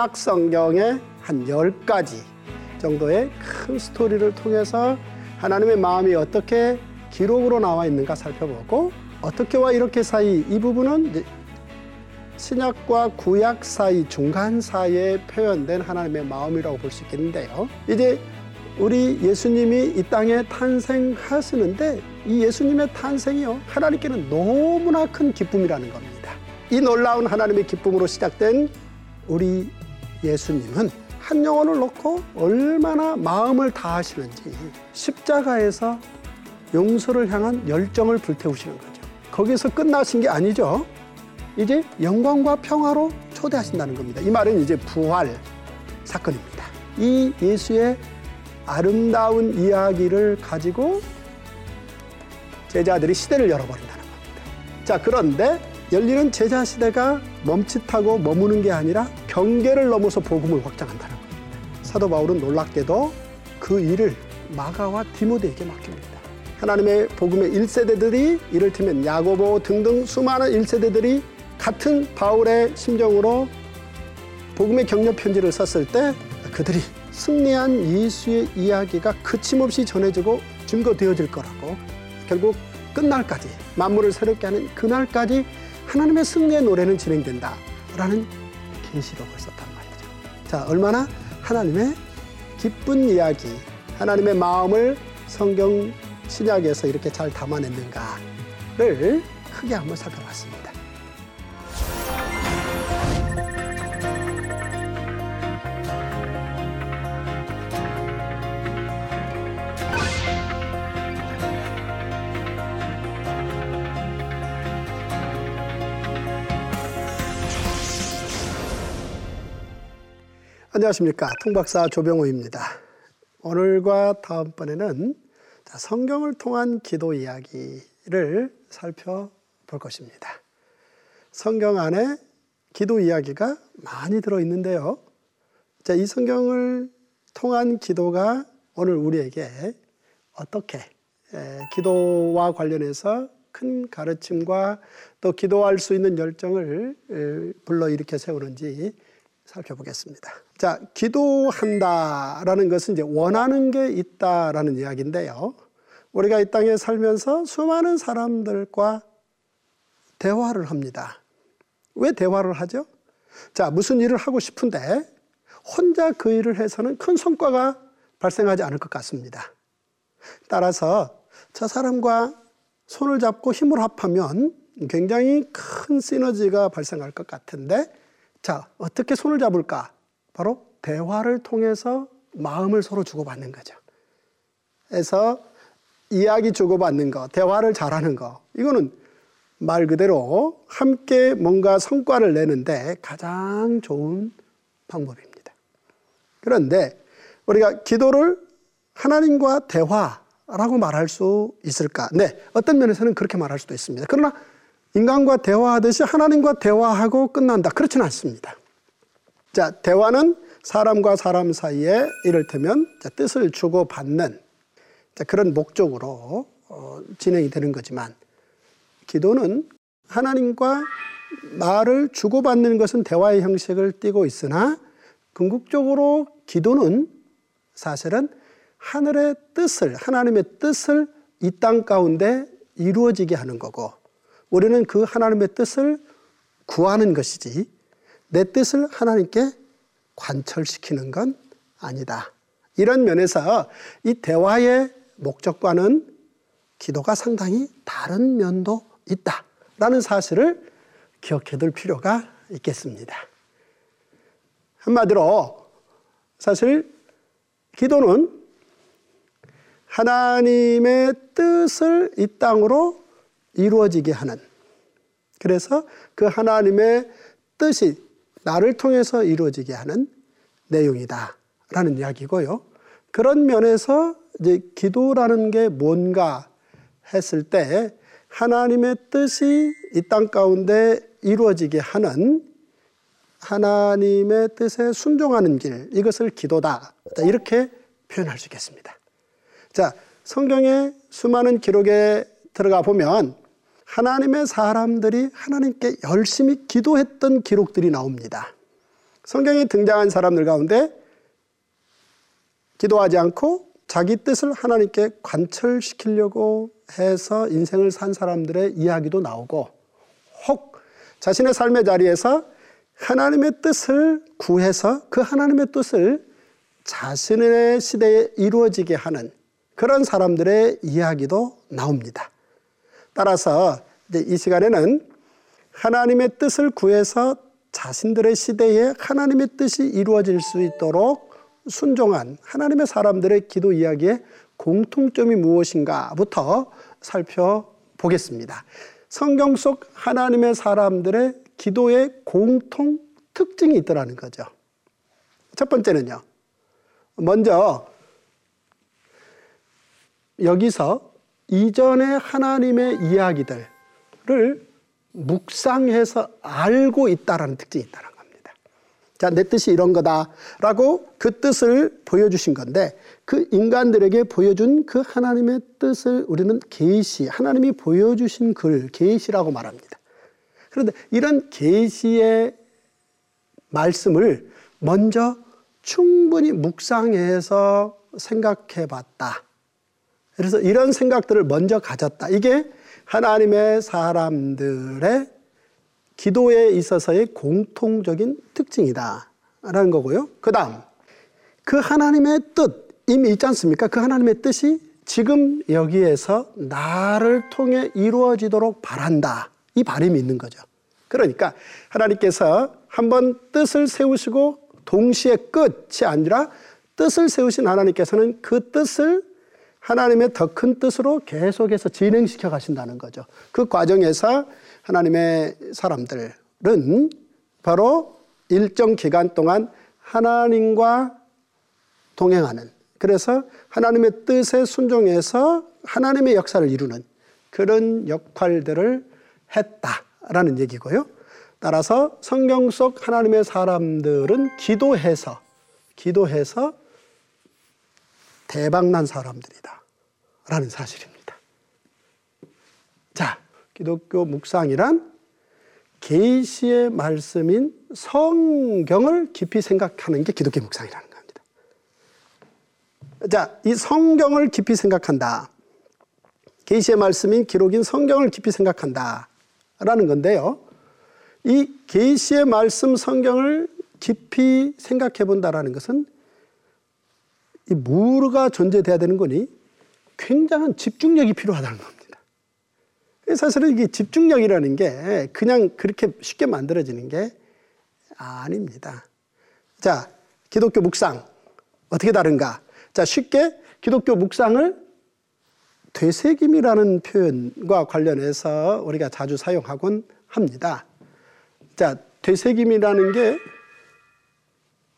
신약 성경의 한 열가지 정도의 큰 스토리를 통해서 하나님의 마음이 어떻게 기록으로 나와 있는가 살펴보고 어떻게와 이렇게 사이 이 부분은 신약과 구약 사이 중간 사이에 표현된 하나님의 마음이라고 볼 수 있겠는데요. 이제 우리 예수님이 이 땅에 탄생하시는데 이 예수님의 탄생이요 하나님께는 너무나 큰 기쁨이라는 겁니다. 이 놀라운 하나님의 기쁨으로 시작된 우리 예수님은 한 영혼을 놓고 얼마나 마음을 다하시는지 십자가에서 용서를 향한 열정을 불태우시는 거죠. 거기서 끝나신 게 아니죠. 이제 영광과 평화로 초대하신다는 겁니다. 이 말은 이제 부활 사건입니다. 이 예수의 아름다운 이야기를 가지고 제자들이 시대를 열어버린다는 겁니다. 자, 그런데 열리는 제자 시대가 멈칫하고 머무는 게 아니라 경계를 넘어서 복음을 확장한다는 겁니다. 사도 바울은 놀랍게도 그 일을 마가와 디모데에게 맡깁니다. 하나님의 복음의 1세대들이 이를테면 야고보 등등 수많은 1세대들이 같은 바울의 심정으로 복음의 격려 편지를 썼을 때 그들이 승리한 예수의 이야기가 그침없이 전해지고 증거되어질 거라고 결국 끝날까지 만물을 새롭게 하는 그날까지 하나님의 승리의 노래는 진행된다라는 계시록을 썼단 말이죠. 자, 얼마나 하나님의 기쁜 이야기, 하나님의 마음을 성경 신약에서 이렇게 잘 담아냈는가를 크게 한번 살펴봤습니다. 안녕하십니까. 통박사 조병호입니다. 오늘과 다음번에는 성경을 통한 기도 이야기를 살펴볼 것입니다. 성경 안에 기도 이야기가 많이 들어있는데요. 자, 이 성경을 통한 기도가 오늘 우리에게 어떻게 기도와 관련해서 큰 가르침과 또 기도할 수 있는 열정을 불러일으켜 세우는지 살펴보겠습니다. 자, 기도한다라는 것은 이제 원하는 게 있다라는 이야기인데요. 우리가 이 땅에 살면서 수많은 사람들과 대화를 합니다. 왜 대화를 하죠? 자, 무슨 일을 하고 싶은데 혼자 그 일을 해서는 큰 성과가 발생하지 않을 것 같습니다. 따라서 저 사람과 손을 잡고 힘을 합하면 굉장히 큰 시너지가 발생할 것 같은데 자, 어떻게 손을 잡을까? 바로 대화를 통해서 마음을 서로 주고받는 거죠. 그래서 이야기 주고받는 거, 대화를 잘하는 거, 이거는 말 그대로 함께 뭔가 성과를 내는데 가장 좋은 방법입니다. 그런데 우리가 기도를 하나님과 대화라고 말할 수 있을까? 네, 어떤 면에서는 그렇게 말할 수도 있습니다. 그러나 인간과 대화하듯이 하나님과 대화하고 끝난다. 그렇지는 않습니다. 자, 대화는 사람과 사람 사이에 이를테면 뜻을 주고받는 그런 목적으로 어, 진행이 되는 거지만 기도는 하나님과 말을 주고받는 것은 대화의 형식을 띠고 있으나 궁극적으로 기도는 사실은 하늘의 뜻을 하나님의 뜻을 이 땅 가운데 이루어지게 하는 거고 우리는 그 하나님의 뜻을 구하는 것이지 내 뜻을 하나님께 관철시키는 건 아니다. 이런 면에서 이 대화의 목적과는 기도가 상당히 다른 면도 있다 라는 사실을 기억해 둘 필요가 있겠습니다. 한마디로 사실 기도는 하나님의 뜻을 이 땅으로 이루어지게 하는 그래서 그 하나님의 뜻이 나를 통해서 이루어지게 하는 내용이다. 라는 이야기고요. 그런 면에서 이제 기도라는 게 뭔가 했을 때 하나님의 뜻이 이 땅 가운데 이루어지게 하는 하나님의 뜻에 순종하는 길, 이것을 기도다. 이렇게 표현할 수 있겠습니다. 자, 성경의 수많은 기록에 들어가 보면 하나님의 사람들이 하나님께 열심히 기도했던 기록들이 나옵니다. 성경에 등장한 사람들 가운데 기도하지 않고 자기 뜻을 하나님께 관철시키려고 해서 인생을 산 사람들의 이야기도 나오고 혹 자신의 삶의 자리에서 하나님의 뜻을 구해서 그 하나님의 뜻을 자신의 시대에 이루어지게 하는 그런 사람들의 이야기도 나옵니다. 따라서 이 시간에는 하나님의 뜻을 구해서 자신들의 시대에 하나님의 뜻이 이루어질 수 있도록 순종한 하나님의 사람들의 기도 이야기의 공통점이 무엇인가부터 살펴보겠습니다. 성경 속 하나님의 사람들의 기도의 공통 특징이 있더라는 거죠. 첫 번째는요. 먼저 여기서 이전의 하나님의 이야기들을 묵상해서 알고 있다라는 특징이 있다는 겁니다. 자, 내 뜻이 이런 거다라고 그 뜻을 보여주신 건데 그 인간들에게 보여준 그 하나님의 뜻을 우리는 계시, 하나님이 보여주신 글, 계시라고 말합니다. 그런데 이런 계시의 말씀을 먼저 충분히 묵상해서 생각해 봤다. 그래서 이런 생각들을 먼저 가졌다. 이게 하나님의 사람들의 기도에 있어서의 공통적인 특징이다. 라는 거고요. 그 다음, 그 하나님의 뜻, 이미 있지 않습니까? 그 하나님의 뜻이 지금 여기에서 나를 통해 이루어지도록 바란다. 이 바람이 있는 거죠. 그러니까 하나님께서 한번 뜻을 세우시고 동시에 끝이 아니라 뜻을 세우신 하나님께서는 그 뜻을 하나님의 더 큰 뜻으로 계속해서 진행시켜 가신다는 거죠. 그 과정에서 하나님의 사람들은 바로 일정 기간 동안 하나님과 동행하는 그래서 하나님의 뜻에 순종해서 하나님의 역사를 이루는 그런 역할들을 했다라는 얘기고요. 따라서 성경 속 하나님의 사람들은 기도해서 기도해서 대박난 사람들이다. 라는 사실입니다. 자, 기독교 묵상이란 계시의 말씀인 성경을 깊이 생각하는 게 기독교 묵상이라는 겁니다. 자, 이 성경을 깊이 생각한다. 계시의 말씀인 기록인 성경을 깊이 생각한다. 라는 건데요. 이 계시의 말씀 성경을 깊이 생각해 본다라는 것은 이 무르가 존재돼야 되는 거니 굉장한 집중력이 필요하다는 겁니다. 사실은 이게 집중력이라는 게 그냥 그렇게 쉽게 만들어지는 게 아닙니다. 자, 기독교 묵상 어떻게 다른가? 자, 쉽게 기독교 묵상을 되새김이라는 표현과 관련해서 우리가 자주 사용하곤 합니다. 자, 되새김이라는 게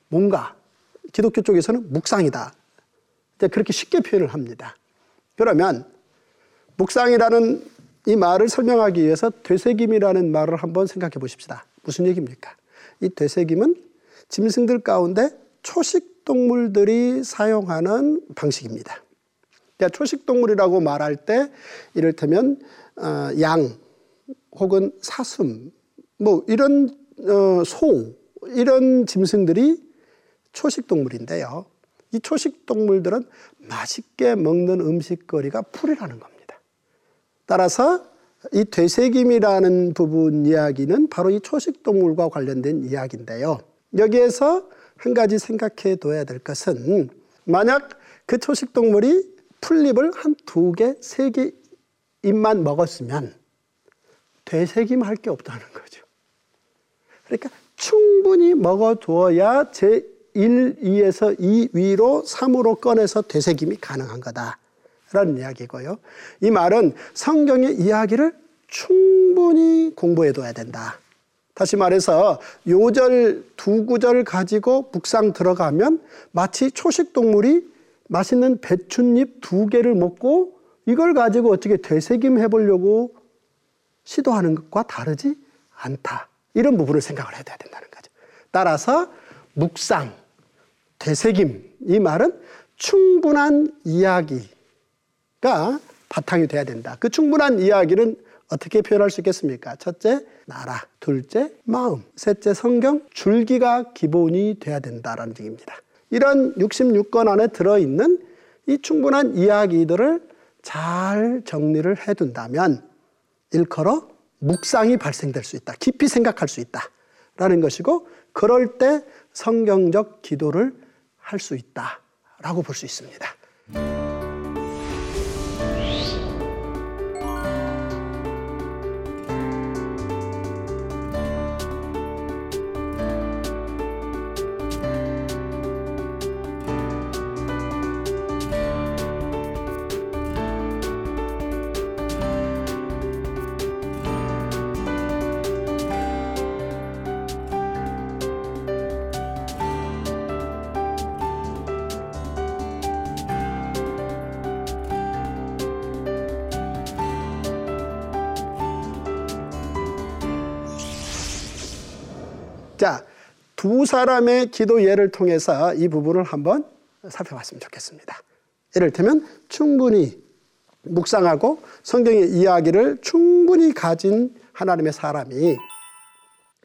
뭔가 기독교 쪽에서는 묵상이다. 그렇게 쉽게 표현을 합니다. 그러면 묵상이라는 이 말을 설명하기 위해서 되새김이라는 말을 한번 생각해 보십시다. 무슨 얘기입니까? 이 되새김은 짐승들 가운데 초식 동물들이 사용하는 방식입니다. 그러니까 초식 동물이라고 말할 때 이를테면 어, 양 혹은 사슴 뭐 이런 어, 소 이런 짐승들이 초식 동물인데요. 이 초식 동물들은 맛있게 먹는 음식거리가 풀이라는 겁니다. 따라서 이 되새김이라는 부분 이야기는 바로 이 초식 동물과 관련된 이야기인데요. 여기에서 한 가지 생각해 둬야 될 것은 만약 그 초식 동물이 풀잎을 한 두 개, 세 개 잎만 먹었으면 되새김 할 게 없다는 거죠. 그러니까 충분히 먹어두어야 제 1, 2에서 2 위로 3으로 꺼내서 되새김이 가능한 거다. 라는 이야기고요. 이 말은 성경의 이야기를 충분히 공부해둬야 된다. 다시 말해서 요절 두 구절 가지고 묵상 들어가면 마치 초식 동물이 맛있는 배춧잎 두 개를 먹고 이걸 가지고 어떻게 되새김 해보려고 시도하는 것과 다르지 않다. 이런 부분을 생각을 해야 된다는 거죠. 따라서 묵상, 되새김 이 말은 충분한 이야기가 바탕이 돼야 된다. 그 충분한 이야기는 어떻게 표현할 수 있겠습니까? 첫째, 나라. 둘째, 마음. 셋째, 성경. 줄기가 기본이 돼야 된다라는 얘기입니다. 이런 66권 안에 들어있는 이 충분한 이야기들을 잘 정리를 해둔다면 일컬어 묵상이 발생될 수 있다. 깊이 생각할 수 있다. 라는 것이고, 그럴 때 성경적 기도를 할 수 있다. 라고 볼 수 있습니다. 자, 두 사람의 기도 예를 통해서 이 부분을 한번 살펴봤으면 좋겠습니다. 예를 들면 충분히 묵상하고 성경의 이야기를 충분히 가진 하나님의 사람이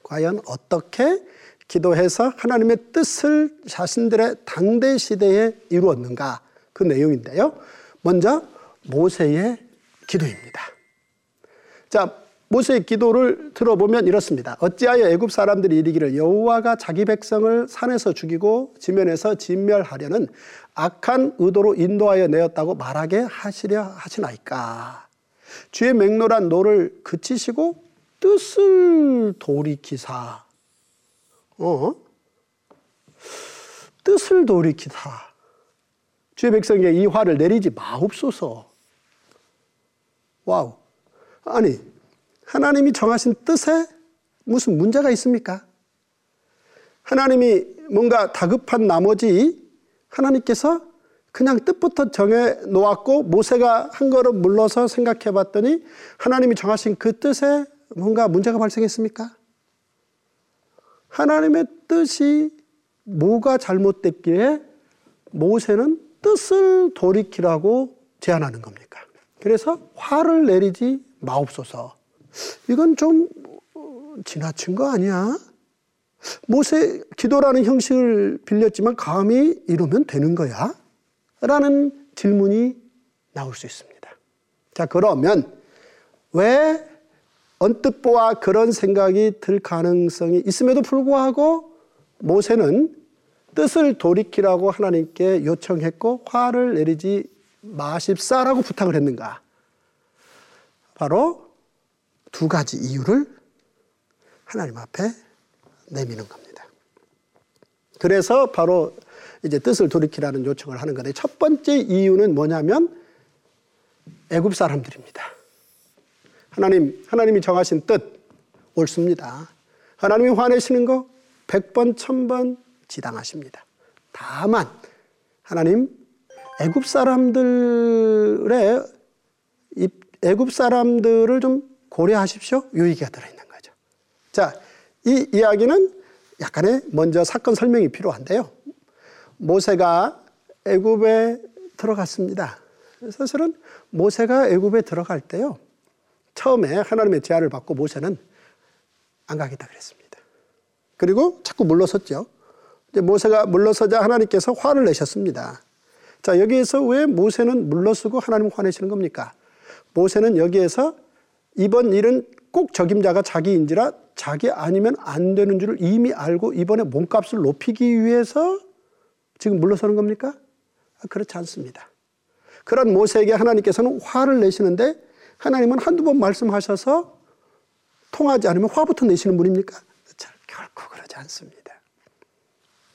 과연 어떻게 기도해서 하나님의 뜻을 자신들의 당대 시대에 이루었는가 그 내용인데요. 먼저 모세의 기도입니다. 자, 모세의 기도를 들어보면 이렇습니다. 어찌하여 애굽 사람들이 이르기를 여호와가 자기 백성을 산에서 죽이고 지면에서 진멸하려는 악한 의도로 인도하여 내었다고 말하게 하시려 하시나이까. 주의 맹렬한 노를 그치시고 뜻을 돌이키사. 어? 뜻을 돌이키사. 주의 백성에게 이 화를 내리지 마옵소서. Wow. 아니, 하나님이 정하신 뜻에 무슨 문제가 있습니까? 하나님이 뭔가 다급한 나머지 하나님께서 그냥 뜻부터 정해 놓았고 모세가 한 걸음 물러서 생각해 봤더니 하나님이 정하신 그 뜻에 뭔가 문제가 발생했습니까? 하나님의 뜻이 뭐가 잘못됐기에 모세는 뜻을 돌이키라고 제안하는 겁니까? 그래서 화를 내리지 마옵소서. 이건 좀 지나친 거 아니야? 모세 기도라는 형식을 빌렸지만 감히 이러면 되는 거야? 라는 질문이 나올 수 있습니다. 자, 그러면 왜 언뜻 보아 그런 생각이 들 가능성이 있음에도 불구하고 모세는 뜻을 돌이키라고 하나님께 요청했고 화를 내리지 마십사라고 부탁을 했는가? 바로 두 가지 이유를 하나님 앞에 내미는 겁니다. 그래서 바로 이제 뜻을 돌이키라는 요청을 하는 건데 첫 번째 이유는 뭐냐면 애굽 사람들입니다. 하나님 하나님이 정하신 뜻 옳습니다. 하나님이 화내시는 거 100번 1000번 지당하십니다. 다만 하나님 애굽 사람들의 애굽 사람들을 좀 고려하십시오. 요 얘기가 들어있는 거죠. 자, 이 이야기는 약간의 먼저 사건 설명이 필요한데요. 모세가 애굽에 들어갔습니다. 사실은 모세가 애굽에 들어갈 때요. 처음에 하나님의 제안을 받고 모세는 안 가겠다 그랬습니다. 그리고 자꾸 물러섰죠. 이제 모세가 물러서자 하나님께서 화를 내셨습니다. 자, 여기에서 왜 모세는 물러서고 하나님 화내시는 겁니까? 모세는 여기에서 이번 일은 꼭 적임자가 자기인지라 자기 아니면 안 되는 줄을 이미 알고 이번에 몸값을 높이기 위해서 지금 물러서는 겁니까? 아, 그렇지 않습니다. 그런 모세에게 하나님께서는 화를 내시는데 하나님은 한두 번 말씀하셔서 통하지 않으면 화부터 내시는 분입니까? 결코 그러지 않습니다.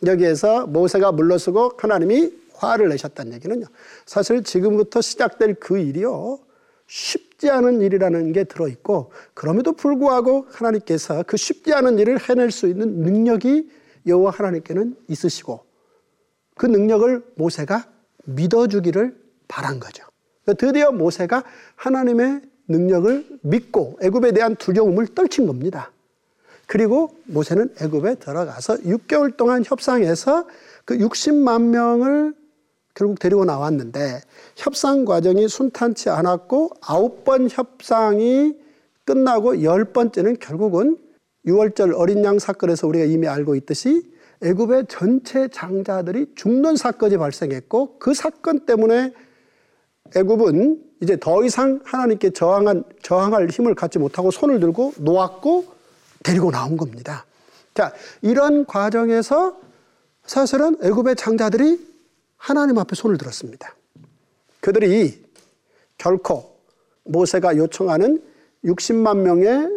여기에서 모세가 물러서고 하나님이 화를 내셨다는 얘기는요. 사실 지금부터 시작될 그 일이요. 쉽 지 않은 일이라는 게 들어있고 그럼에도 불구하고 하나님께서 그 쉽지 않은 일을 해낼 수 있는 능력이 여호와 하나님께는 있으시고 그 능력을 모세가 믿어주기를 바란 거죠. 드디어 모세가 하나님의 능력을 믿고 애굽에 대한 두려움을 떨친 겁니다. 그리고 모세는 애굽에 들어가서 6개월 동안 협상해서 그 60만 명을 결국 데리고 나왔는데 협상 과정이 순탄치 않았고 아홉 번 협상이 끝나고 열 번째는 결국은 유월절 어린 양 사건에서 우리가 이미 알고 있듯이 애굽의 전체 장자들이 죽는 사건이 발생했고 그 사건 때문에 애굽은 이제 더 이상 하나님께 저항한, 저항할 힘을 갖지 못하고 손을 들고 놓았고 데리고 나온 겁니다. 자, 이런 과정에서 사실은 애굽의 장자들이 하나님 앞에 손을 들었습니다. 그들이 결코 모세가 요청하는 60만 명의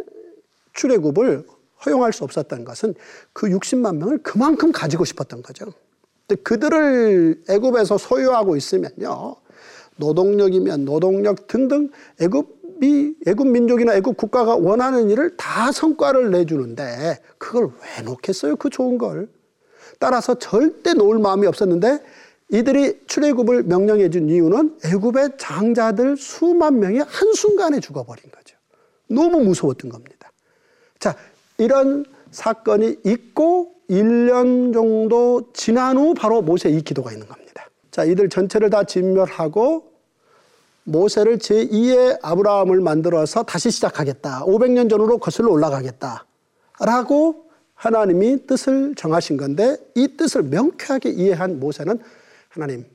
출애굽을 허용할 수 없었던 것은 그 60만 명을 그만큼 가지고 싶었던 거죠. 그들을 애굽에서 소유하고 있으면요. 노동력이면 노동력 등등 애굽이 애굽 민족이나 애굽 국가가 원하는 일을 다 성과를 내주는데 그걸 왜 놓겠어요? 그 좋은 걸. 따라서 절대 놓을 마음이 없었는데 이들이 출애굽을 명령해 준 이유는 애굽의 장자들 수만 명이 한순간에 죽어버린 거죠. 너무 무서웠던 겁니다. 자, 이런 사건이 있고 1년 정도 지난 후 바로 모세 이 기도가 있는 겁니다. 자, 이들 전체를 다 진멸하고 모세를 제2의 아브라함을 만들어서 다시 시작하겠다. 500년 전으로 거슬러 올라가겠다. 라고 하나님이 뜻을 정하신 건데 이 뜻을 명쾌하게 이해한 모세는 하나님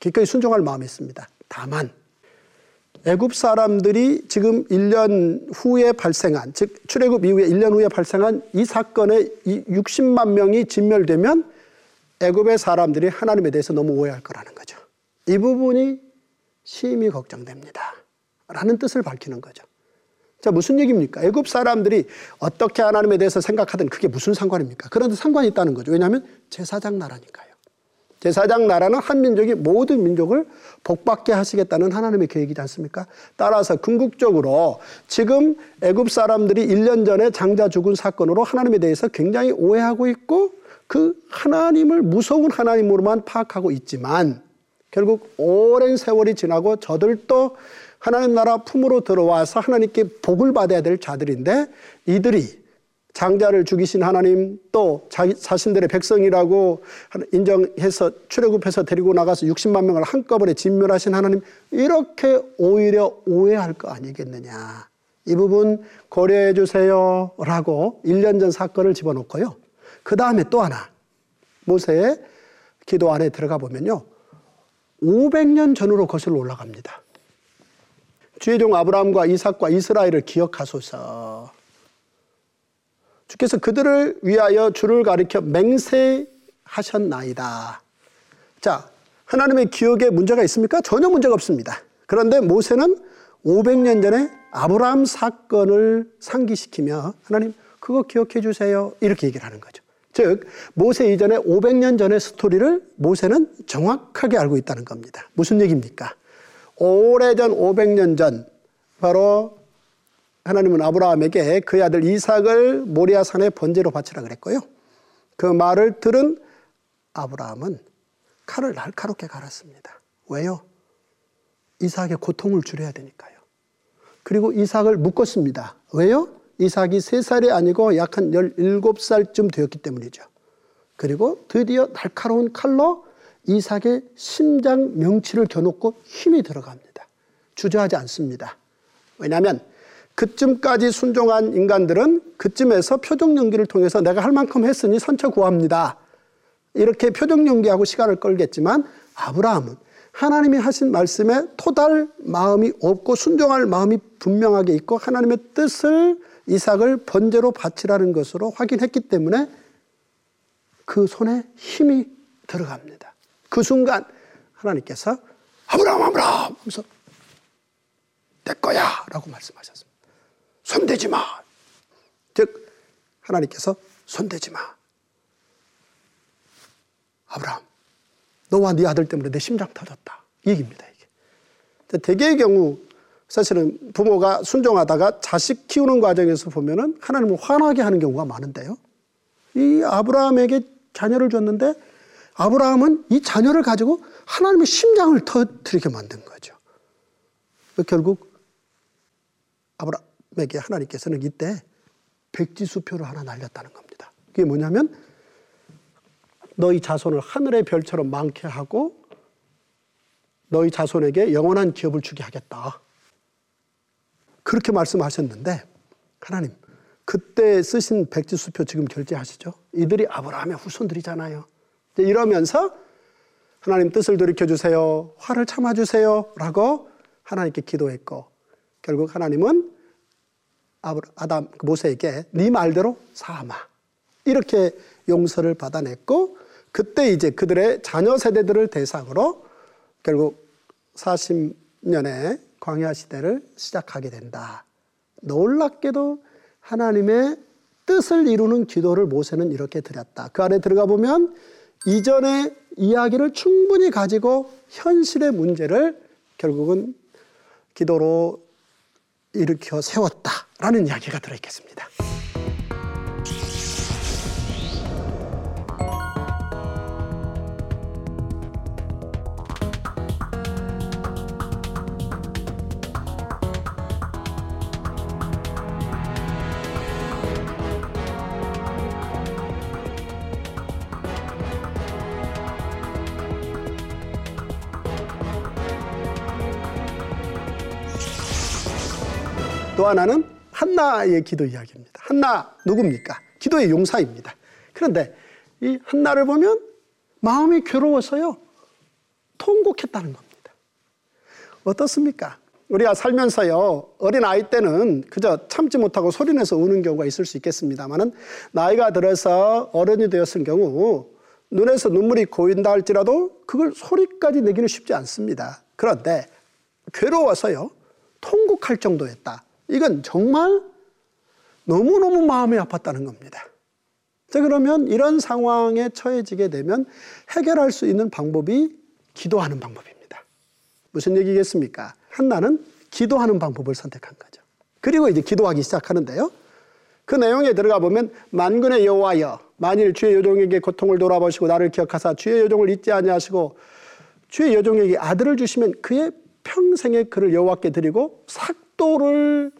기꺼이 순종할 마음이 있습니다. 다만 애굽 사람들이 지금 1년 후에 발생한 즉 출애굽 이후에 1년 후에 발생한 이 사건에 이 60만 명이 진멸되면 애굽의 사람들이 하나님에 대해서 너무 오해할 거라는 거죠. 이 부분이 심히 걱정됩니다. 라는 뜻을 밝히는 거죠. 자, 무슨 얘기입니까? 애굽 사람들이 어떻게 하나님에 대해서 생각하든 그게 무슨 상관입니까? 그런데 상관이 있다는 거죠. 왜냐하면 제사장 나라니까요. 제사장 나라는 한 민족이 모든 민족을 복받게 하시겠다는 하나님의 계획이지 않습니까? 따라서 궁극적으로 지금 애굽 사람들이 1년 전에 장자 죽은 사건으로 하나님에 대해서 굉장히 오해하고 있고 그 하나님을 무서운 하나님으로만 파악하고 있지만 결국 오랜 세월이 지나고 저들도 하나님 나라 품으로 들어와서 하나님께 복을 받아야 될 자들인데 이들이 장자를 죽이신 하나님 또 자기 자신들의 백성이라고 인정해서 출애굽해서 데리고 나가서 60만 명을 한꺼번에 진멸하신 하나님 이렇게 오히려 오해할 거 아니겠느냐. 이 부분 고려해 주세요라고 1년 전 사건을 집어넣고요. 그 다음에 또 하나 모세의 기도 안에 들어가 보면요. 500년 전으로 거슬러 올라갑니다. 주의 종 아브라함과 이삭과 이스라엘을 기억하소서. 주께서 그들을 위하여 주를 가리켜 맹세하셨나이다. 자, 하나님의 기억에 문제가 있습니까? 전혀 문제가 없습니다. 그런데 모세는 500년 전에 아브라함 사건을 상기시키며 하나님 그거 기억해 주세요. 이렇게 얘기를 하는 거죠. 즉 모세 이전에 500년 전의 스토리를 모세는 정확하게 알고 있다는 겁니다. 무슨 얘기입니까? 오래전 500년 전 바로 하나님은 아브라함에게 그의 아들 이삭을 모리아 산에 번제로 바치라 그랬고요. 그 말을 들은 아브라함은 칼을 날카롭게 갈았습니다. 왜요? 이삭의 고통을 줄여야 되니까요. 그리고 이삭을 묶었습니다. 왜요? 이삭이 세살이 아니고 약 한 17살쯤 되었기 때문이죠. 그리고 드디어 날카로운 칼로 이삭의 심장 명치를 겨놓고 힘이 들어갑니다. 주저하지 않습니다. 왜냐하면 그쯤까지 순종한 인간들은 그쯤에서 표정 연기를 통해서 내가 할 만큼 했으니 선처 구합니다. 이렇게 표정 연기하고 시간을 끌겠지만 아브라함은 하나님이 하신 말씀에 토달 마음이 없고 순종할 마음이 분명하게 있고 하나님의 뜻을 이삭을 번제로 바치라는 것으로 확인했기 때문에 그 손에 힘이 들어갑니다. 그 순간 하나님께서 아브라함 아브라함 하면서 내 거야 라고 말씀하셨습니다. 손대지 마. 즉 하나님께서 손대지 마. 아브라함, 너와 네 아들 때문에 내 심장 터졌다. 이 얘기입니다. 이게. 대개의 경우 사실은 부모가 순종하다가 자식 키우는 과정에서 보면은 하나님을 화나게 하는 경우가 많은데요. 이 아브라함에게 자녀를 줬는데 아브라함은 이 자녀를 가지고 하나님의 심장을 터뜨리게 만든 거죠. 결국 아브라 에게 하나님께서는 이때 백지수표를 하나 날렸다는 겁니다. 그게 뭐냐면 너희 자손을 하늘의 별처럼 많게 하고 너희 자손에게 영원한 기업을 주게 하겠다. 그렇게 말씀하셨는데 하나님 그때 쓰신 백지수표 지금 결제하시죠? 이들이 아브라함의 후손들이잖아요. 이러면서 하나님 뜻을 돌이켜 주세요. 화를 참아 주세요. 라고 하나님께 기도했고 결국 하나님은 아담 그 모세에게 네 말대로 사마 이렇게 용서를 받아냈고 그때 이제 그들의 자녀 세대들을 대상으로 결국 40년의 광야 시대를 시작하게 된다. 놀랍게도 하나님의 뜻을 이루는 기도를 모세는 이렇게 드렸다. 그 안에 들어가 보면 이전의 이야기를 충분히 가지고 현실의 문제를 결국은 기도로 일으켜 세웠다 라는 이야기가 들어있겠습니다. 또 하나는 한나의 기도 이야기입니다. 한나 누굽니까? 기도의 용사입니다. 그런데 이 한나를 보면 마음이 괴로워서요. 통곡했다는 겁니다. 어떻습니까? 우리가 살면서요, 어린 아이 때는 그저 참지 못하고 소리내서 우는 경우가 있을 수 있겠습니다만은 나이가 들어서 어른이 되었을 경우 눈에서 눈물이 고인다 할지라도 그걸 소리까지 내기는 쉽지 않습니다. 그런데 괴로워서요, 통곡할 정도였다. 이건 정말 너무너무 마음이 아팠다는 겁니다. 자, 그러면 이런 상황에 처해지게 되면 해결할 수 있는 방법이 기도하는 방법입니다. 무슨 얘기겠습니까? 한나는 기도하는 방법을 선택한 거죠. 그리고 이제 기도하기 시작하는데요. 그 내용에 들어가 보면 만군의 여호와여 만일 주의 여종에게 고통을 돌아보시고 나를 기억하사 주의 여종을 잊지 아니하시고 주의 여종에게 아들을 주시면 그의 평생의 그를 여호와께 드리고 삭도를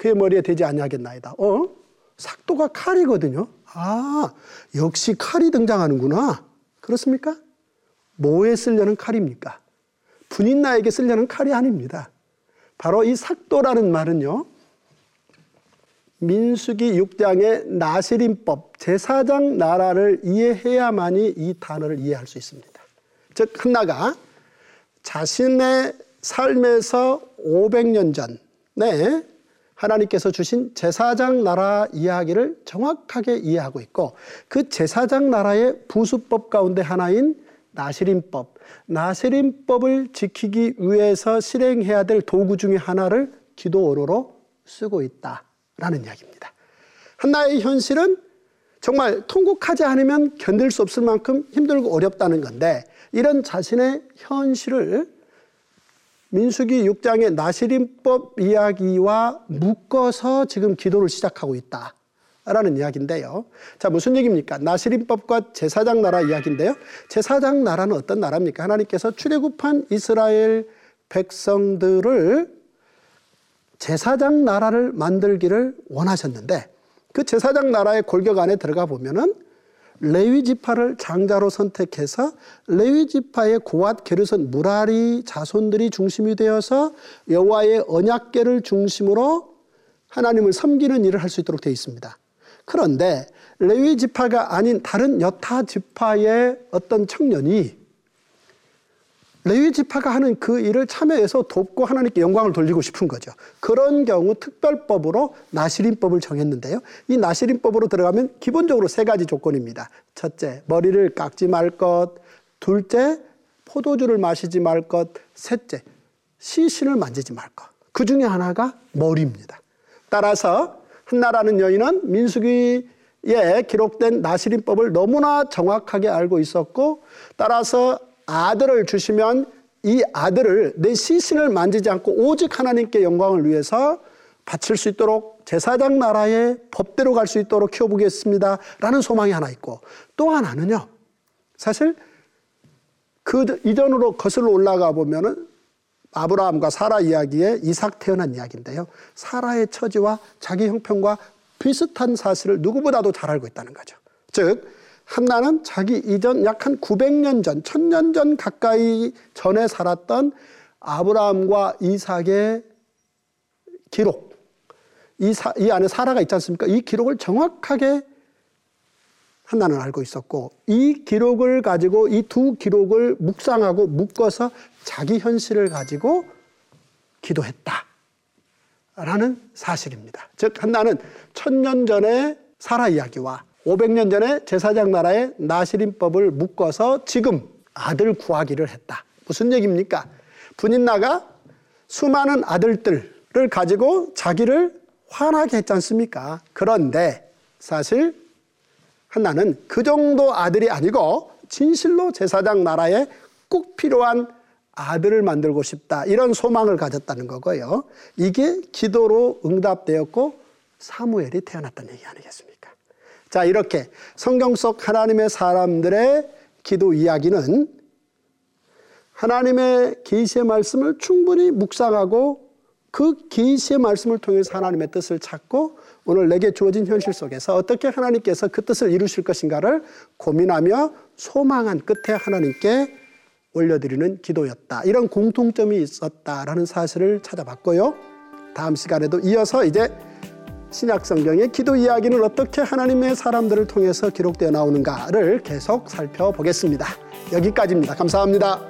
그의 머리에 대지 아니하겠나이다. 어? 삭도가 칼이거든요. 아, 역시 칼이 등장하는구나. 그렇습니까? 뭐에 쓰려는 칼입니까? 분인 나에게 쓰려는 칼이 아닙니다. 바로 이 삭도라는 말은요. 민수기 6장의 나시림법, 제사장 나라를 이해해야만이 이 단어를 이해할 수 있습니다. 즉, 한나가 자신의 삶에서 500년 전에 하나님께서 주신 제사장 나라 이야기를 정확하게 이해하고 있고 그 제사장 나라의 부수법 가운데 하나인 나시림법, 나시림법을 지키기 위해서 실행해야 될 도구 중의 하나를 기도 언어로 쓰고 있다라는 이야기입니다. 한나의 현실은 정말 통곡하지 않으면 견딜 수 없을 만큼 힘들고 어렵다는 건데 이런 자신의 현실을 민수기 6장의 나시림법 이야기와 묶어서 지금 기도를 시작하고 있다. 라는 이야기인데요. 자, 무슨 얘기입니까? 나시림법과 제사장 나라 이야기인데요. 제사장 나라는 어떤 나라입니까? 하나님께서 출애굽한 이스라엘 백성들을 제사장 나라를 만들기를 원하셨는데 그 제사장 나라의 골격 안에 들어가 보면은 레위 지파를 장자로 선택해서 레위 지파의 고앗 게르선 무라리 자손들이 중심이 되어서 여호와의 언약궤를 중심으로 하나님을 섬기는 일을 할 수 있도록 되어 있습니다. 그런데 레위 지파가 아닌 다른 여타 지파의 어떤 청년이 레위 지파가 하는 그 일을 참여해서 돕고 하나님께 영광을 돌리고 싶은 거죠. 그런 경우 특별법으로 나시린법을 정했는데요. 이 나시린법으로 들어가면 기본적으로 세 가지 조건입니다. 첫째, 머리를 깎지 말 것. 둘째, 포도주를 마시지 말 것. 셋째, 시신을 만지지 말 것. 그 중에 하나가 머리입니다. 따라서 한나라는 여인은 민수기에 기록된 나시린법을 너무나 정확하게 알고 있었고 따라서 아들을 주시면 이 아들을 내 시신을 만지지 않고 오직 하나님께 영광을 위해서 바칠 수 있도록 제사장 나라의 법대로 갈 수 있도록 키워보겠습니다. 라는 소망이 하나 있고 또 하나는요. 사실 그 이전으로 거슬러 올라가 보면은 아브라함과 사라 이야기에 이삭 태어난 이야기인데요. 사라의 처지와 자기 형편과 비슷한 사실을 누구보다도 잘 알고 있다는 거죠. 즉, 한나는 자기 이전 약 한 900년 전, 1000년 전 가까이 전에 살았던 아브라함과 이삭의 기록, 이, 사, 이 안에 사라가 있지 않습니까? 이 기록을 정확하게 한나는 알고 있었고 이 기록을 가지고 이 두 기록을 묵상하고 묶어서 자기 현실을 가지고 기도했다. 라는 사실입니다. 즉, 한나는 천년 전에 사라 이야기와 500년 전에 제사장 나라의 나시린법을 묶어서 지금 아들 구하기를 했다. 무슨 얘기입니까? 분인나가 수많은 아들들을 가지고 자기를 화나게 했지 않습니까? 그런데 사실 한나는 그 정도 아들이 아니고 진실로 제사장 나라에 꼭 필요한 아들을 만들고 싶다. 이런 소망을 가졌다는 거고요. 이게 기도로 응답되었고 사무엘이 태어났다는 얘기 아니겠습니까? 자, 이렇게 성경 속 하나님의 사람들의 기도 이야기는 하나님의 계시의 말씀을 충분히 묵상하고 그 계시의 말씀을 통해서 하나님의 뜻을 찾고 오늘 내게 주어진 현실 속에서 어떻게 하나님께서 그 뜻을 이루실 것인가를 고민하며 소망한 끝에 하나님께 올려드리는 기도였다. 이런 공통점이 있었다라는 사실을 찾아봤고요. 다음 시간에도 이어서 이제 신약 성경의 기도 이야기는 어떻게 하나님의 사람들을 통해서 기록되어 나오는가를 계속 살펴보겠습니다. 여기까지입니다. 감사합니다.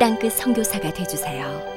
땅끝 성교사가 되주세요